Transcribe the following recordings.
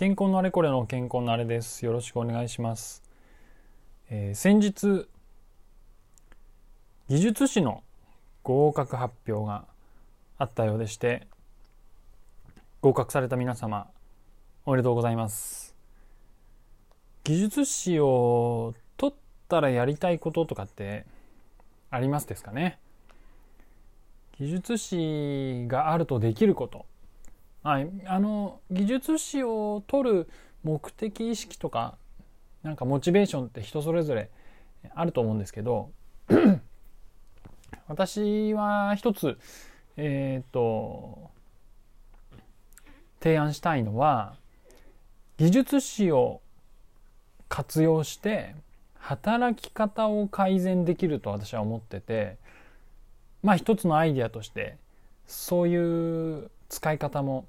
健康のあれこれの健康のあれです。よろしくお願いします。えー、先日、技術士の合格発表があったようでして、合格された皆様、おめでとうございます。技術士を取ったらやりたいこととかってありますですかね？技術士があるとできることはい、あの技術士を取る目的意識とかなんかモチベーションって人それぞれあると思うんですけど 私は一つえっ、ー、と提案したいのは技術士を活用して働き方を改善できると私は思っててまあ一つのアイディアとしてそういう使い方も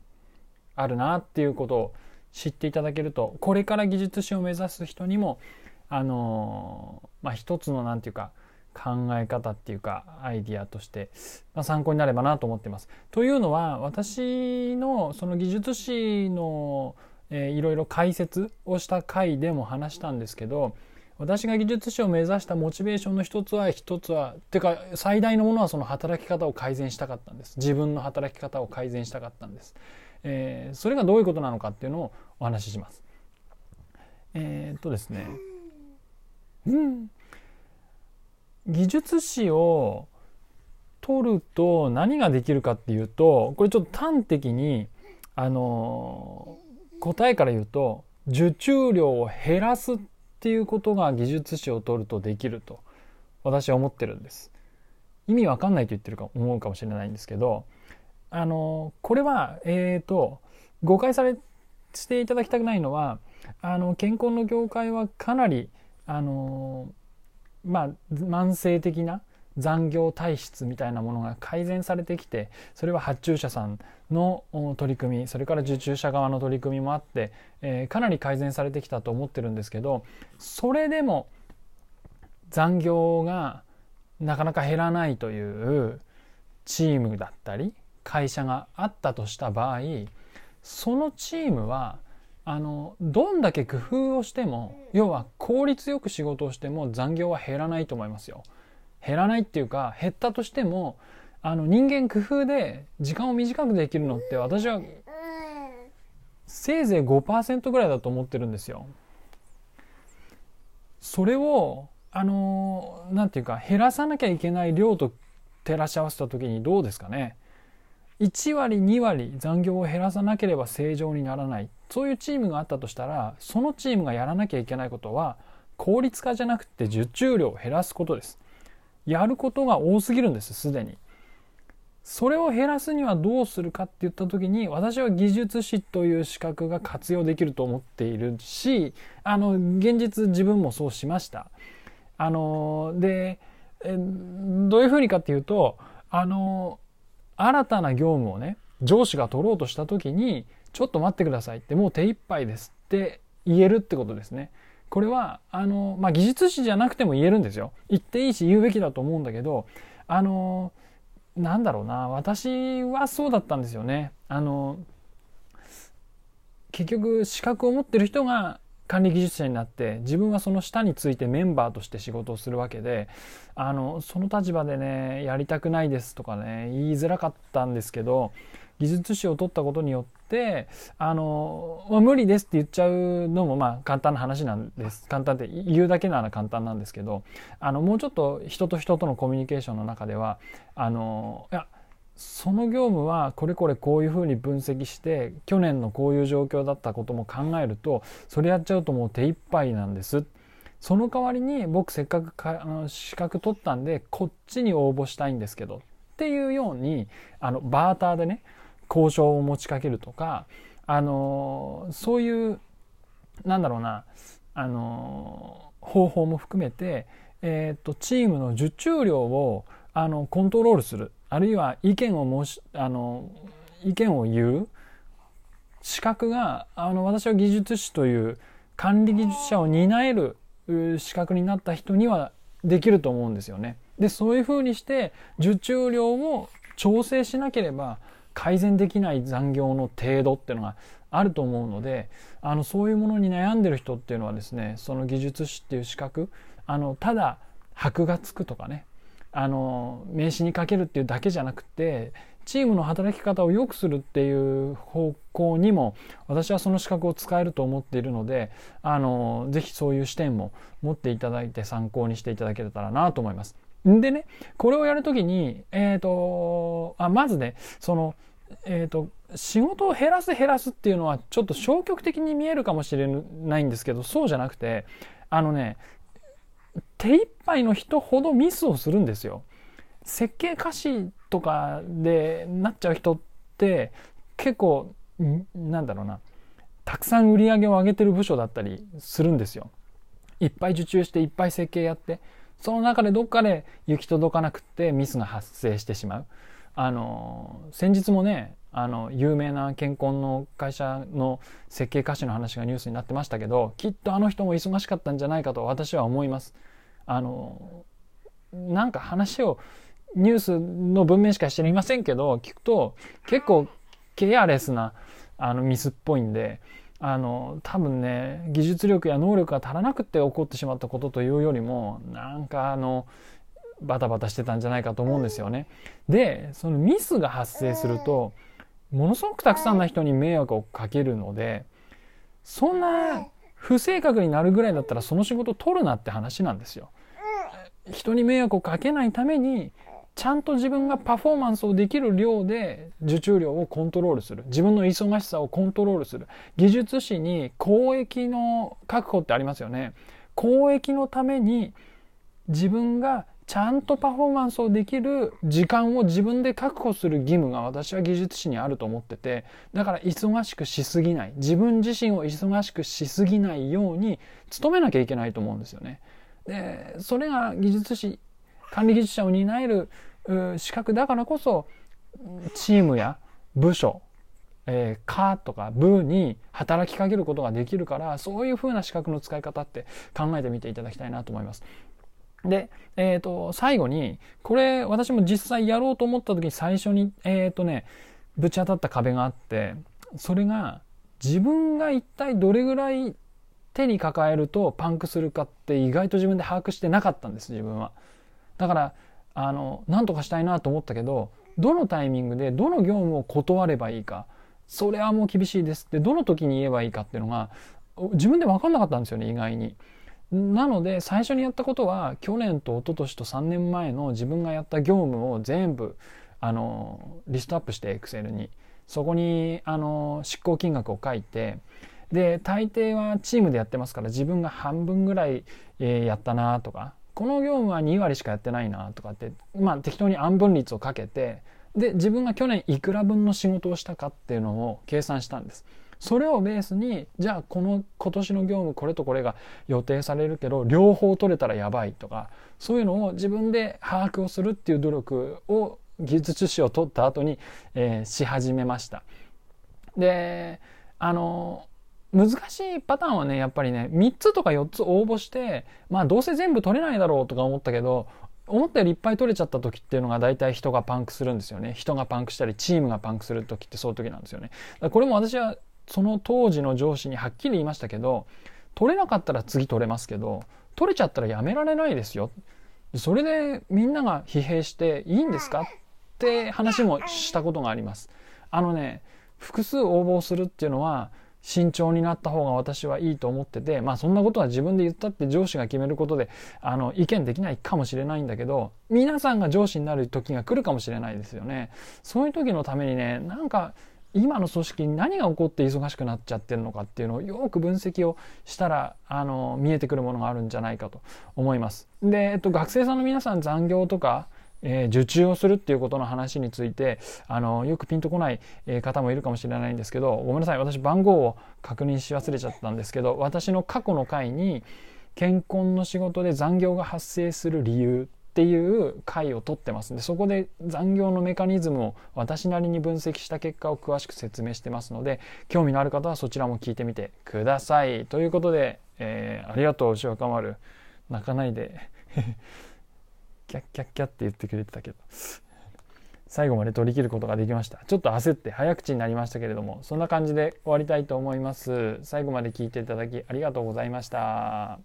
あるなっていうことを知っていただけるとこれから技術士を目指す人にもあのまあ一つの何て言うか考え方っていうかアイディアとして、まあ、参考になればなと思ってます。というのは私のその技術士の、えー、いろいろ解説をした回でも話したんですけど私が技術士を目指したモチベーションの一つは一つはっていうか最大のものはその働き方を改善したかったんです自分の働き方を改善したかったんです。えー、それがどういうことなのかっていうのをお話しします。えー、っとですね、うん、技術士を取ると何ができるかっていうとこれちょっと端的にあの答えから言うと受注量を減らすっていうことが技術士を取るとできると私は思ってるんです。意味わかんないと言ってるか思うかもしれないんですけどあのこれはえっ、ー、と誤解されしていただきたくないのはあの健康の業界はかなりあのまあ慢性的な残業体質みたいなものが改善されてきてそれは発注者さんの取り組みそれから受注者側の取り組みもあって、えー、かなり改善されてきたと思ってるんですけどそれでも残業がなかなか減らないというチームだったり会社があったとした場合そのチームはあのどんだけ工夫をしても要は効率よく仕事をしても残業は減らないと思いますよ。減らないっていうか減ったとしてもあの人間工夫で時間を短くできるのって私はせいぜい5%ぐらいだと思ってるんですよ。それをあのなんていうか減らさなきゃいけない量と照らし合わせた時にどうですかね。1割2割残業を減らさなければ正常にならないそういうチームがあったとしたらそのチームがやらなきゃいけないことは効率化じゃなくて受注量を減らすことですやることが多すぎるんですすでにそれを減らすにはどうするかって言った時に私は技術士という資格が活用できると思っているしあの現実自分もそうしましたあのでどういうふうにかっていうとあの新たな業務をね上司が取ろうとした時にちょっと待ってくださいってもう手一杯ですって言えるってことですね。これはあの、まあ、技術士じゃなくても言えるんですよ。言っていいし言うべきだと思うんだけどあのなんだろうな私はそうだったんですよね。あの結局資格を持ってる人が管理技術者になって自分はその下についてメンバーとして仕事をするわけであのその立場でねやりたくないですとかね言いづらかったんですけど技術士を取ったことによってあの、まあ、無理ですって言っちゃうのもまあ簡単な話なんです。簡単って言うだけなら簡単なんですけどあのもうちょっと人と人とのコミュニケーションの中ではあのいやその業務はこれこれこういうふうに分析して去年のこういう状況だったことも考えるとそれやっちゃうともう手一杯なんです。その代わりに僕せっかくかあの資格取ったんでこっちに応募したいんですけどっていうようにあのバーターでね交渉を持ちかけるとかあのそういうなんだろうなあの方法も含めて、えーとチームの受注量をあのコントロールするあるいは意見を申しあの意見を言う資格があの私は技術士という管理技術者を担える資格になった人にはできると思うんですよね。でそういうふうにして受注量を調整しなければ改善できない残業の程度っていうのがあると思うのであのそういうものに悩んでる人っていうのはですねその技術士っていう資格あのただ箔がつくとかねあの名刺にかけるっていうだけじゃなくてチームの働き方を良くするっていう方向にも私はその資格を使えると思っているのであのぜひそういう視点も持っていただいて参考にしていただけたらなと思います。でねこれをやるときに、えーと、あまずねその、えーと仕事を減らす減らすっていうのはちょっと消極的に見えるかもしれないんですけどそうじゃなくてあのね手一杯の人ほどミスをするんですよ。設計歌詞とかでなっちゃう人って結構なんだろうなたくさん売り上げを上げてる部署だったりするんですよ。いっぱい受注していっぱい設計やってその中でどっかで行き届かなくってミスが発生してしまう。あの先日もねあの有名な健康の会社の設計歌手の話がニュースになってましたけどきっとあの人も忙しかったんじゃないかと私は思います。あのなんか話をニュースの文面しかしていませんけど聞くと結構ケアレスなあのミスっぽいんであの多分ね技術力や能力が足らなくて起こってしまったことというよりもなんかあのバタバタしてたんじゃないかと思うんですよね。でそのミスが発生するとものすごくたくさんの人に迷惑をかけるのでそんな不正確になるぐらいだったらその仕事取るなって話なんですよ。人に迷惑をかけないためにちゃんと自分がパフォーマンスをできる量で受注量をコントロールする。自分の忙しさをコントロールする。技術士に公益の確保ってありますよね。公益のために自分がちゃんとパフォーマンスをできる時間を自分で確保する義務が私は技術士にあると思ってて。だから忙しくしすぎない。自分自身を忙しくしすぎないように努めなきゃいけないと思うんですよね。でそれが技術士管理技術者を担える資格だからこそチームや部署えー、かとか部に働きかけることができるからそういうふうな資格の使い方って考えてみていただきたいなと思います。で、えっ、ー、と、最後に、これ私も実際やろうと思った時に最初に、えっ、ー、とね、ぶち当たった壁があって、それが自分が一体どれぐらい手に抱えるとパンクするかって意外と自分で把握してなかったんです自分は。だからあの何とかしたいなと思ったけどどのタイミングでどの業務を断ればいいかそれはもう厳しいですってどの時に言えばいいかっていうのが自分で分かんなかったんですよね意外に。なので最初にやったことは去年と一昨年と3年前の自分がやった業務を全部あのリストアップして Excel にそこにあの執行金額を書いてで大抵はチームでやってますから自分が半分ぐらい、えー、やったなとかこの業務は2割しかやってないなとかってまあ適当に暗分率をかけてで自分が去年いくら分の仕事をしたかっていうのを計算したんです。それをベースにじゃあこの今年の業務これとこれが予定されるけど両方取れたらやばいとかそういうのを自分で把握をするっていう努力を技術士を取った後に、えー、し始めました。であの難しいパターンはね、やっぱりね、3つとか4つ応募して、まあどうせ全部取れないだろうとか思ったけど、思ったよりいっぱい取れちゃった時っていうのが大体人がパンクするんですよね。人がパンクしたり、チームがパンクする時ってそういう時なんですよね。これも私はその当時の上司にはっきり言いましたけど、取れなかったら次取れますけど、取れちゃったらやめられないですよ。それでみんなが疲弊していいんですか？って話もしたことがあります。あのね、複数応募するっていうのは、慎重になった方が私はいいと思っててまあそんなことは自分で言ったって上司が決めることであの意見できないかもしれないんだけど皆さんが上司になる時が来るかもしれないですよね。そういう時のためにねなんか今の組織に何が起こって忙しくなっちゃってるのかっていうのをよく分析をしたらあの見えてくるものがあるんじゃないかと思います。で、えっと、学生さんの皆さん残業とかえー、受注をするっていうことの話についてあのよくピンとこない方もいるかもしれないんですけどごめんなさい私番号を確認し忘れちゃったんですけど私の過去の回に健康の仕事で残業が発生する理由っていう回を取ってます。んでそこで残業のメカニズムを私なりに分析した結果を詳しく説明してますので興味のある方はそちらも聞いてみてください。ということで、えー、ありがとう牛若丸。泣かないで。キャッキャッキャって言ってくれてたけど最後まで取り切ることができました。ちょっと焦って早口になりましたけれども、そんな感じで終わりたいと思います。最後まで聞いていただきありがとうございました。